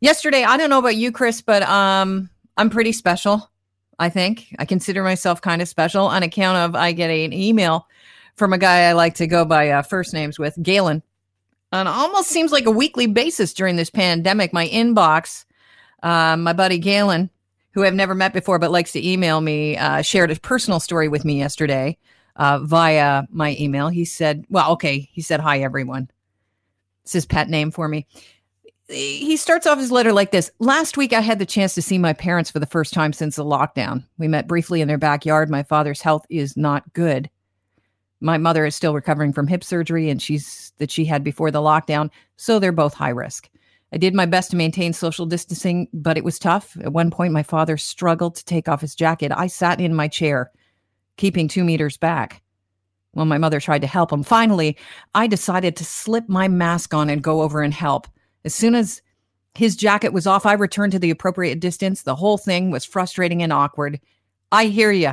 Yesterday, I don't know about you, Chris, but um, I'm pretty special. I think I consider myself kind of special on account of I get an email from a guy I like to go by uh, first names with, Galen. On almost seems like a weekly basis during this pandemic. My inbox, uh, my buddy Galen, who I've never met before but likes to email me, uh, shared a personal story with me yesterday uh, via my email. He said, "Well, okay," he said, "Hi, everyone." It's his pet name for me he starts off his letter like this Last week, I had the chance to see my parents for the first time since the lockdown. We met briefly in their backyard. My father's health is not good. My mother is still recovering from hip surgery and she's that she had before the lockdown, so they're both high risk. I did my best to maintain social distancing, but it was tough. At one point, my father struggled to take off his jacket. I sat in my chair, keeping two meters back. Well, my mother tried to help him. Finally, I decided to slip my mask on and go over and help. As soon as his jacket was off, I returned to the appropriate distance. The whole thing was frustrating and awkward. I hear you.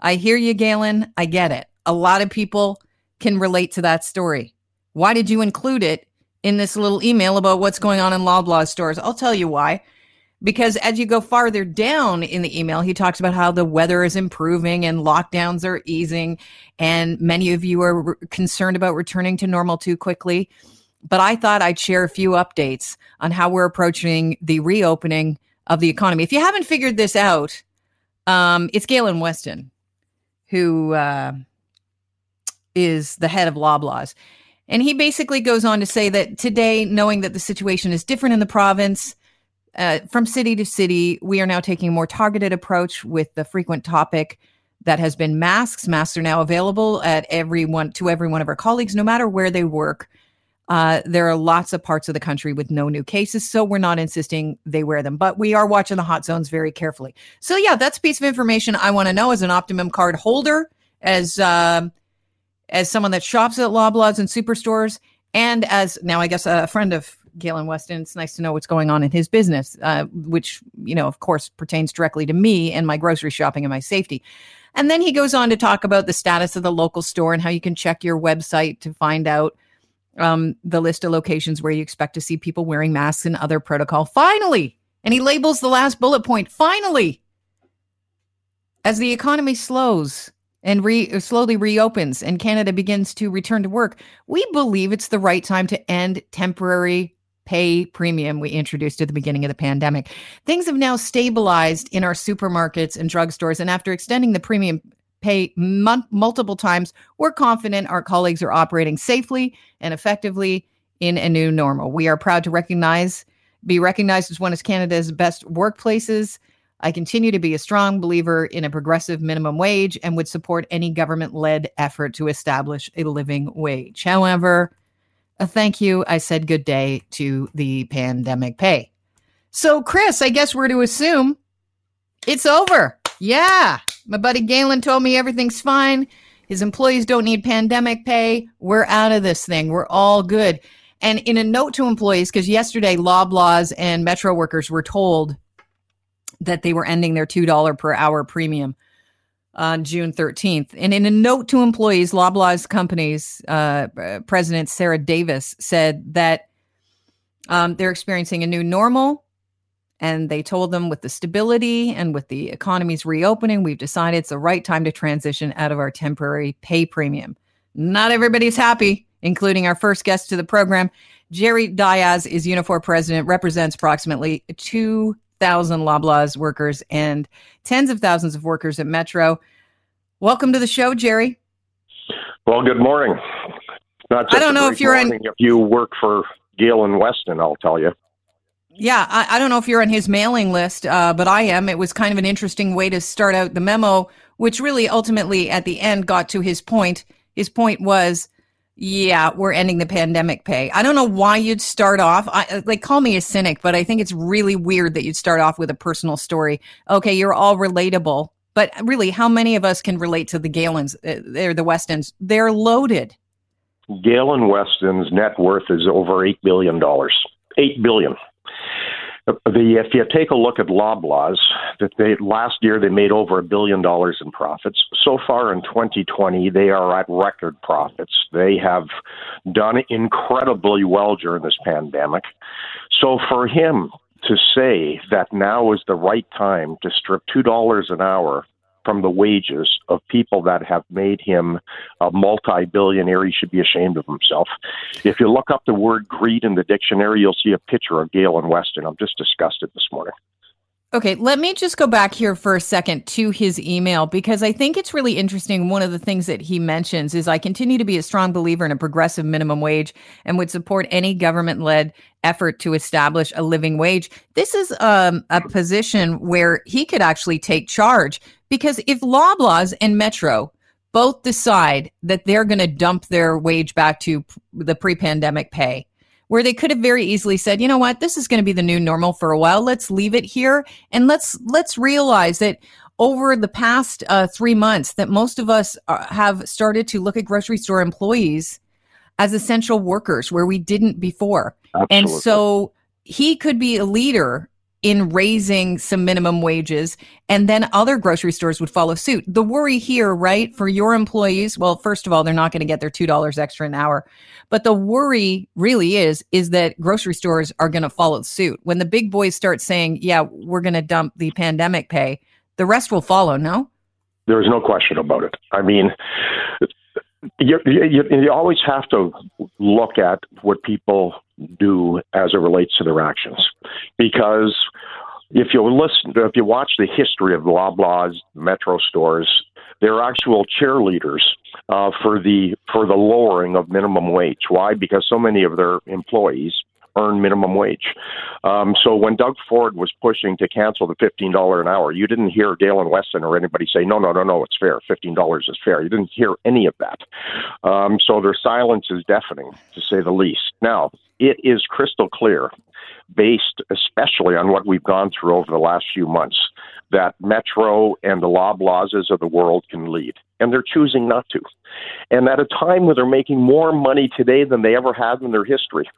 I hear you, Galen. I get it. A lot of people can relate to that story. Why did you include it in this little email about what's going on in Loblaw stores? I'll tell you why. Because as you go farther down in the email, he talks about how the weather is improving and lockdowns are easing, and many of you are re- concerned about returning to normal too quickly but I thought I'd share a few updates on how we're approaching the reopening of the economy. If you haven't figured this out, um, it's Galen Weston, who uh, is the head of Loblaws. And he basically goes on to say that today, knowing that the situation is different in the province, uh, from city to city, we are now taking a more targeted approach with the frequent topic that has been masks. Masks are now available at everyone to every one of our colleagues, no matter where they work. Uh, there are lots of parts of the country with no new cases, so we're not insisting they wear them, but we are watching the hot zones very carefully. So, yeah, that's a piece of information I want to know as an Optimum card holder, as uh, as someone that shops at Loblaws and superstores, and as now I guess a friend of Galen Weston. It's nice to know what's going on in his business, uh, which you know, of course, pertains directly to me and my grocery shopping and my safety. And then he goes on to talk about the status of the local store and how you can check your website to find out um, the list of locations where you expect to see people wearing masks and other protocol. Finally, and he labels the last bullet point. Finally, as the economy slows and re- slowly reopens and Canada begins to return to work, we believe it's the right time to end temporary pay premium we introduced at the beginning of the pandemic. Things have now stabilized in our supermarkets and drugstores, and after extending the premium pay multiple times, we're confident our colleagues are operating safely and effectively in a new normal. We are proud to recognize, be recognized as one of Canada's best workplaces. I continue to be a strong believer in a progressive minimum wage and would support any government led effort to establish a living wage. However, a thank you. I said good day to the pandemic pay. So, Chris, I guess we're to assume it's over. Yeah. My buddy Galen told me everything's fine. His employees don't need pandemic pay. We're out of this thing. We're all good. And in a note to employees, because yesterday Loblaws and Metro workers were told that they were ending their $2 per hour premium on June 13th. And in a note to employees, Loblaws companies uh, president Sarah Davis said that um, they're experiencing a new normal and they told them with the stability and with the economy's reopening, we've decided it's the right time to transition out of our temporary pay premium. Not everybody's happy, including our first guest to the program. Jerry Dias is Unifor president, represents approximately 2,000 Loblaws workers and tens of thousands of workers at Metro. Welcome to the show, Jerry. Well, good morning. Not I don't know if you're in. If you work for Galen Weston, I'll tell you. Yeah, I, I, don't know if you're on his mailing list, uh, but I am. It was kind of an interesting way to start out the memo, which really ultimately at the end got to his point. His point was, yeah, we're ending the pandemic pay. I don't know why you'd start off. I, like, call me a cynic, but I think it's really weird that you'd start off with a personal story. Okay, you're all relatable, but really, how many of us can relate to the Galens? Uh, they're the Westons. They're loaded. Galen Weston's net worth is over eight billion dollars. Eight billion. The, if you take a look at Loblaws, that they last year they made over a billion dollars in profits. So far in 2020, they are at record profits. They have done incredibly well during this pandemic. So for him to say that now is the right time to strip $2 an hour from the wages of people that have made him a multi billionaire. He should be ashamed of himself. If you look up the word greed in the dictionary, you'll see a picture of Galen Weston. I'm just disgusted this morning. Okay, let me just go back here for a second to his email because I think it's really interesting. One of the things that he mentions is I continue to be a strong believer in a progressive minimum wage and would support any government led effort to establish a living wage. This is um, a position where he could actually take charge because if Loblaws and Metro both decide that they're going to dump their wage back to the pre pandemic pay, where they could have very easily said, you know what, this is going to be the new normal for a while. Let's leave it here and let's let's realize that over the past uh, three months that most of us are, uh, have started to look at grocery store employees as essential workers where we didn't before. Absolutely. And so he could be a leader in raising some minimum wages and then other grocery stores would follow suit. The worry here, right, for your employees, well, first of all, they're not going to get their $2 extra an hour. But the worry really is is that grocery stores are going to follow suit. When the big boys start saying, "Yeah, we're going to dump the pandemic pay," the rest will follow, no? There's no question about it. I mean, you, you, you always have to look at what people do as it relates to their actions because if you listen, if you watch the history of Loblaws, Metro stores, they're actual cheerleaders uh, for the for the lowering of minimum wage. Why? Because so many of their employees earn minimum wage. Um, so when Doug Ford was pushing to cancel the fifteen dollar an hour, you didn't hear Galen Weston or anybody say, "No, no, no, no, it's fair. Fifteen dollars is fair." You didn't hear any of that. Um, so their silence is deafening, to say the least. Now it is crystal clear, based especially on what we've gone through over the last few months, that Metro and the Loblawses of the world can lead. And they're choosing not to. And at a time where they're making more money today than they ever have in their history.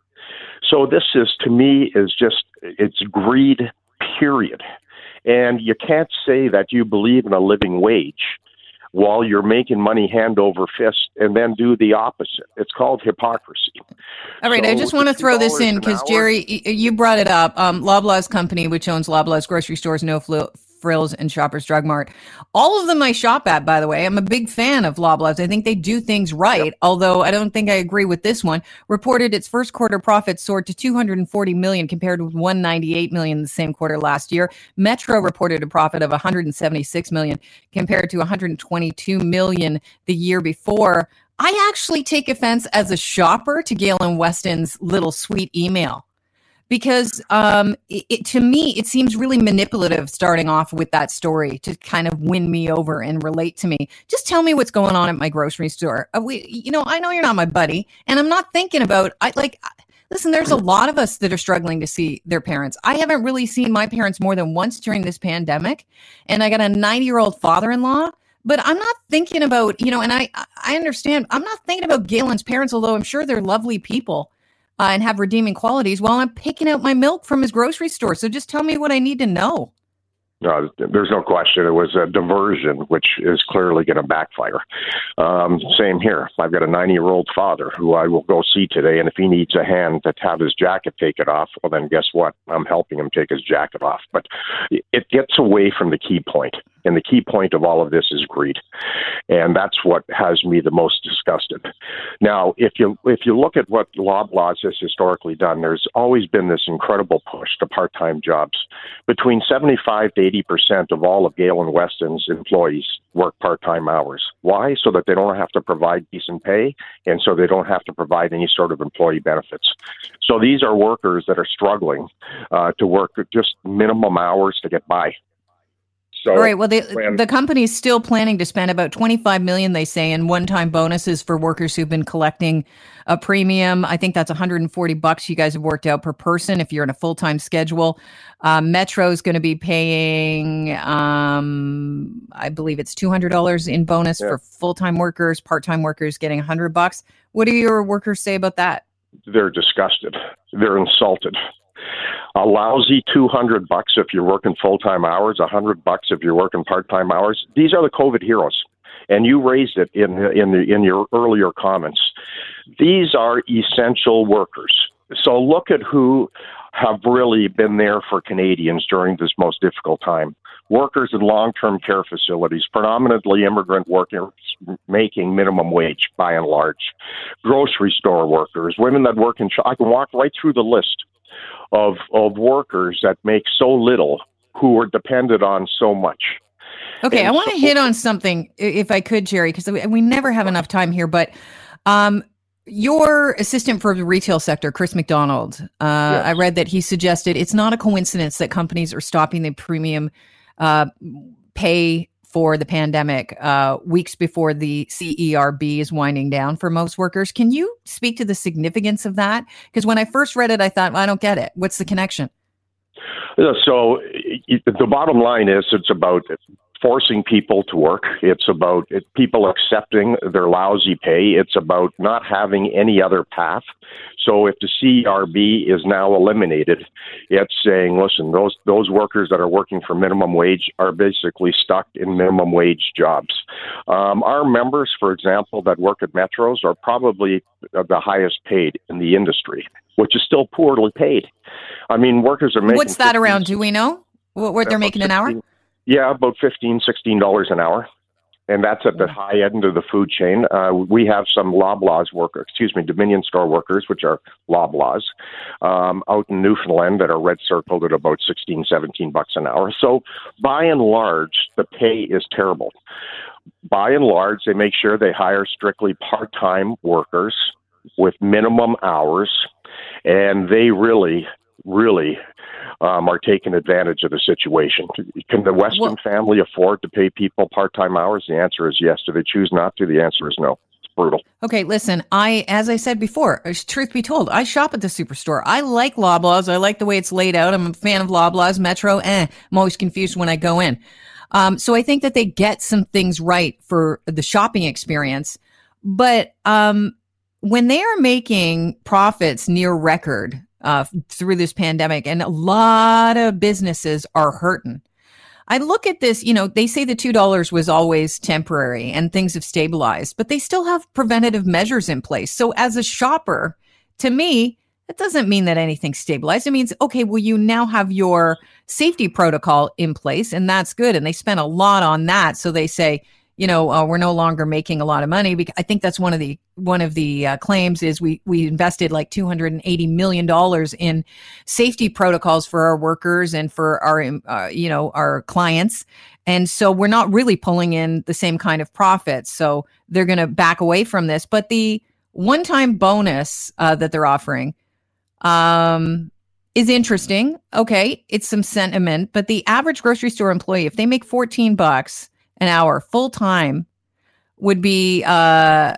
So this is, to me, is just, it's greed, period. And you can't say that you believe in a living wage while you're making money hand over fist and then do the opposite. It's called hypocrisy. All right, so I just want to throw this in because Jerry, you brought it up. Um, Loblaws Company, which owns Loblaws grocery stores, No Frills and Shoppers Drug Mart. All of them I shop at, by the way. I'm a big fan of Loblaws. I think they do things right, yep. although I don't think I agree with this one. Reported its first quarter profits soared to 240 million compared with 198 million the same quarter last year. Metro reported a profit of 176 million compared to 122 million the year before. I actually take offense as a shopper to Galen Weston's little sweet email because um, it, it, to me it seems really manipulative starting off with that story to kind of win me over and relate to me. Just tell me what's going on at my grocery store. Uh, we, you know i know you're not my buddy and i'm not thinking about i like listen there's a lot of us that are struggling to see their parents. I haven't really seen my parents more than once during this pandemic and i got a 90 year old father-in-law but I'm not thinking about, you know, and I I understand I'm not thinking about Galen's parents, although I'm sure they're lovely people uh, and have redeeming qualities while I'm picking out my milk from his grocery store. So just tell me what I need to know. No, there's no question. It was a diversion, which is clearly going to backfire. Um, same here. I've got a 90 year old father who I will go see today, and if he needs a hand to have his jacket taken off, well, then guess what? I'm helping him take his jacket off. But it gets away from the key point. And the key point of all of this is greed, and that's what has me the most disgusted. Now, if you if you look at what Loblaws has historically done, there's always been this incredible push to part-time jobs. Between 75 to 80 percent of all of Galen Weston's employees work part-time hours. Why? So that they don't have to provide decent pay, and so they don't have to provide any sort of employee benefits. So these are workers that are struggling uh, to work just minimum hours to get by. So, All right. Well, they, when, the company's still planning to spend about 25 million, they say, in one-time bonuses for workers who've been collecting a premium. I think that's 140 bucks you guys have worked out per person if you're in a full-time schedule. Um, Metro is going to be paying, um, I believe it's $200 in bonus yeah. for full-time workers. Part-time workers getting 100 bucks. What do your workers say about that? They're disgusted. They're insulted a lousy 200 bucks if you're working full-time hours, 100 bucks if you're working part-time hours. These are the COVID heroes. And you raised it in in the, in your earlier comments. These are essential workers. So look at who have really been there for Canadians during this most difficult time. Workers in long term care facilities, predominantly immigrant workers making minimum wage by and large, grocery store workers, women that work in, I can walk right through the list of, of workers that make so little who are dependent on so much. Okay, and I want to so- hit on something, if I could, Jerry, because we never have enough time here. But um, your assistant for the retail sector, Chris McDonald, uh, yes. I read that he suggested it's not a coincidence that companies are stopping the premium uh, pay for the pandemic uh, weeks before the CERB is winding down for most workers. Can you speak to the significance of that? Because when I first read it, I thought, well, I don't get it. What's the connection? So the bottom line is it's about forcing people to work. It's about it, people accepting their lousy pay. It's about not having any other path. So if the CERB is now eliminated, it's saying, listen, those those workers that are working for minimum wage are basically stuck in minimum wage jobs. Um, our members, for example, that work at metros are probably the highest paid in the industry, which is still poorly paid. I mean, workers are making. What's that around? Do we know what, what they're making 16, an hour? Yeah, about fifteen, sixteen dollars an hour, and that's at the high end of the food chain. Uh, we have some Loblaws workers, excuse me, Dominion store workers, which are Loblaws, um, out in Newfoundland that are red circled at about 16, 17 bucks an hour. So by and large, the pay is terrible. By and large, they make sure they hire strictly part-time workers with minimum hours, and they really, really um, are taking advantage of the situation. Can the Weston well, family afford to pay people part time hours? The answer is yes. Do they choose not to? The answer is no. It's brutal. Okay, listen, I, as I said before, uh, truth be told, I shop at the superstore. I like Loblaws. I like the way it's laid out. I'm a fan of Loblaws. Metro, eh, I'm always confused when I go in. Um, so I think that they get some things right for the shopping experience. But um, when they are making profits near record, uh, through this pandemic, and a lot of businesses are hurting. I look at this, you know, they say the $2 was always temporary and things have stabilized, but they still have preventative measures in place. So as a shopper, to me, that doesn't mean that anything's stabilized. It means, okay, well, you now have your safety protocol in place, and that's good. And they spent a lot on that. So they say, you know, uh, we're no longer making a lot of money. Because I think that's one of the one of the uh, claims is we we invested like 280 million dollars in safety protocols for our workers and for our uh, you know our clients, and so we're not really pulling in the same kind of profits. So they're going to back away from this. But the one time bonus uh, that they're offering. Um, is interesting. Okay, it's some sentiment, but the average grocery store employee, if they make 14 bucks, an hour full time would be uh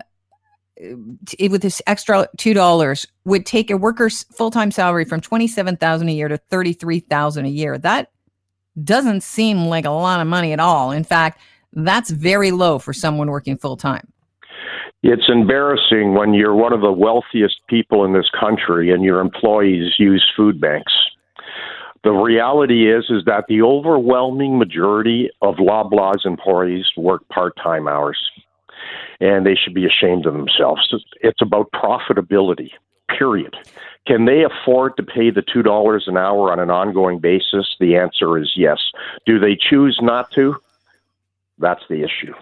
with this extra two dollars would take a worker's full time salary from twenty seven thousand a year to thirty three thousand a year. That doesn't seem like a lot of money at all. In fact, that's very low for someone working full time. It's embarrassing when you're one of the wealthiest people in this country and your employees use food banks. The reality is is that the overwhelming majority of Loblaws employees work part-time hours, and they should be ashamed of themselves. It's about profitability. Period. Can they afford to pay the two dollars an hour on an ongoing basis? The answer is yes. Do they choose not to? That's the issue.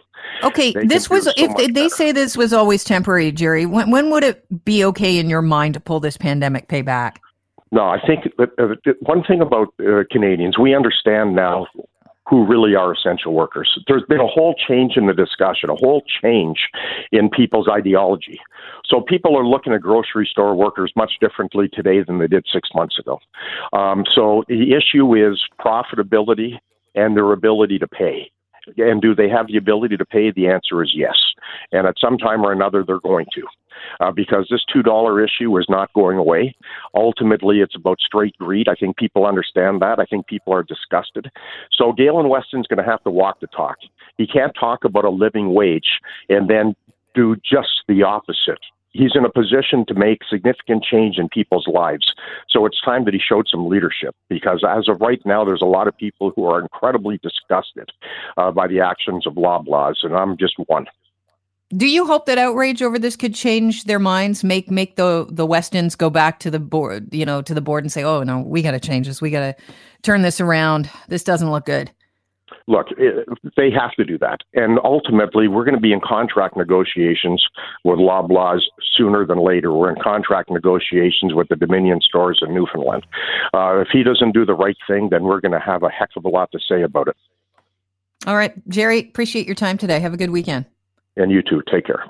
Okay, they this was so if they, they say this was always temporary, Jerry. When when would it be okay in your mind to pull this pandemic pay back? No, I think that uh, one thing about uh, Canadians, we understand now who really are essential workers. There's been a whole change in the discussion, a whole change in people's ideology. So people are looking at grocery store workers much differently today than they did six months ago. Um, so the issue is profitability and their ability to pay. And do they have the ability to pay? The answer is yes. And at some time or another, they're going to uh, because this $2 issue is not going away. Ultimately, it's about straight greed. I think people understand that. I think people are disgusted. So Galen Weston's going to have to walk the talk. He can't talk about a living wage and then do just the opposite he's in a position to make significant change in people's lives. So it's time that he showed some leadership because as of right now, there's a lot of people who are incredibly disgusted uh, by the actions of Loblaws, and I'm just one. Do you hope that outrage over this could change their minds, make make the the Westons go back to the board, you know, to the board and say, "Oh no, we got to change this. We got to turn this around. This doesn't look good." look, eh, they have to do that. And ultimately, we're going to be in contract negotiations with Loblaws sooner than later. We're in contract negotiations with the Dominion stores in Newfoundland. Uh, if he doesn't do the right thing, then we're going to have a heck of a lot to say about it. All right, Jerry, appreciate your time today. Have a good weekend. And you too. Take care.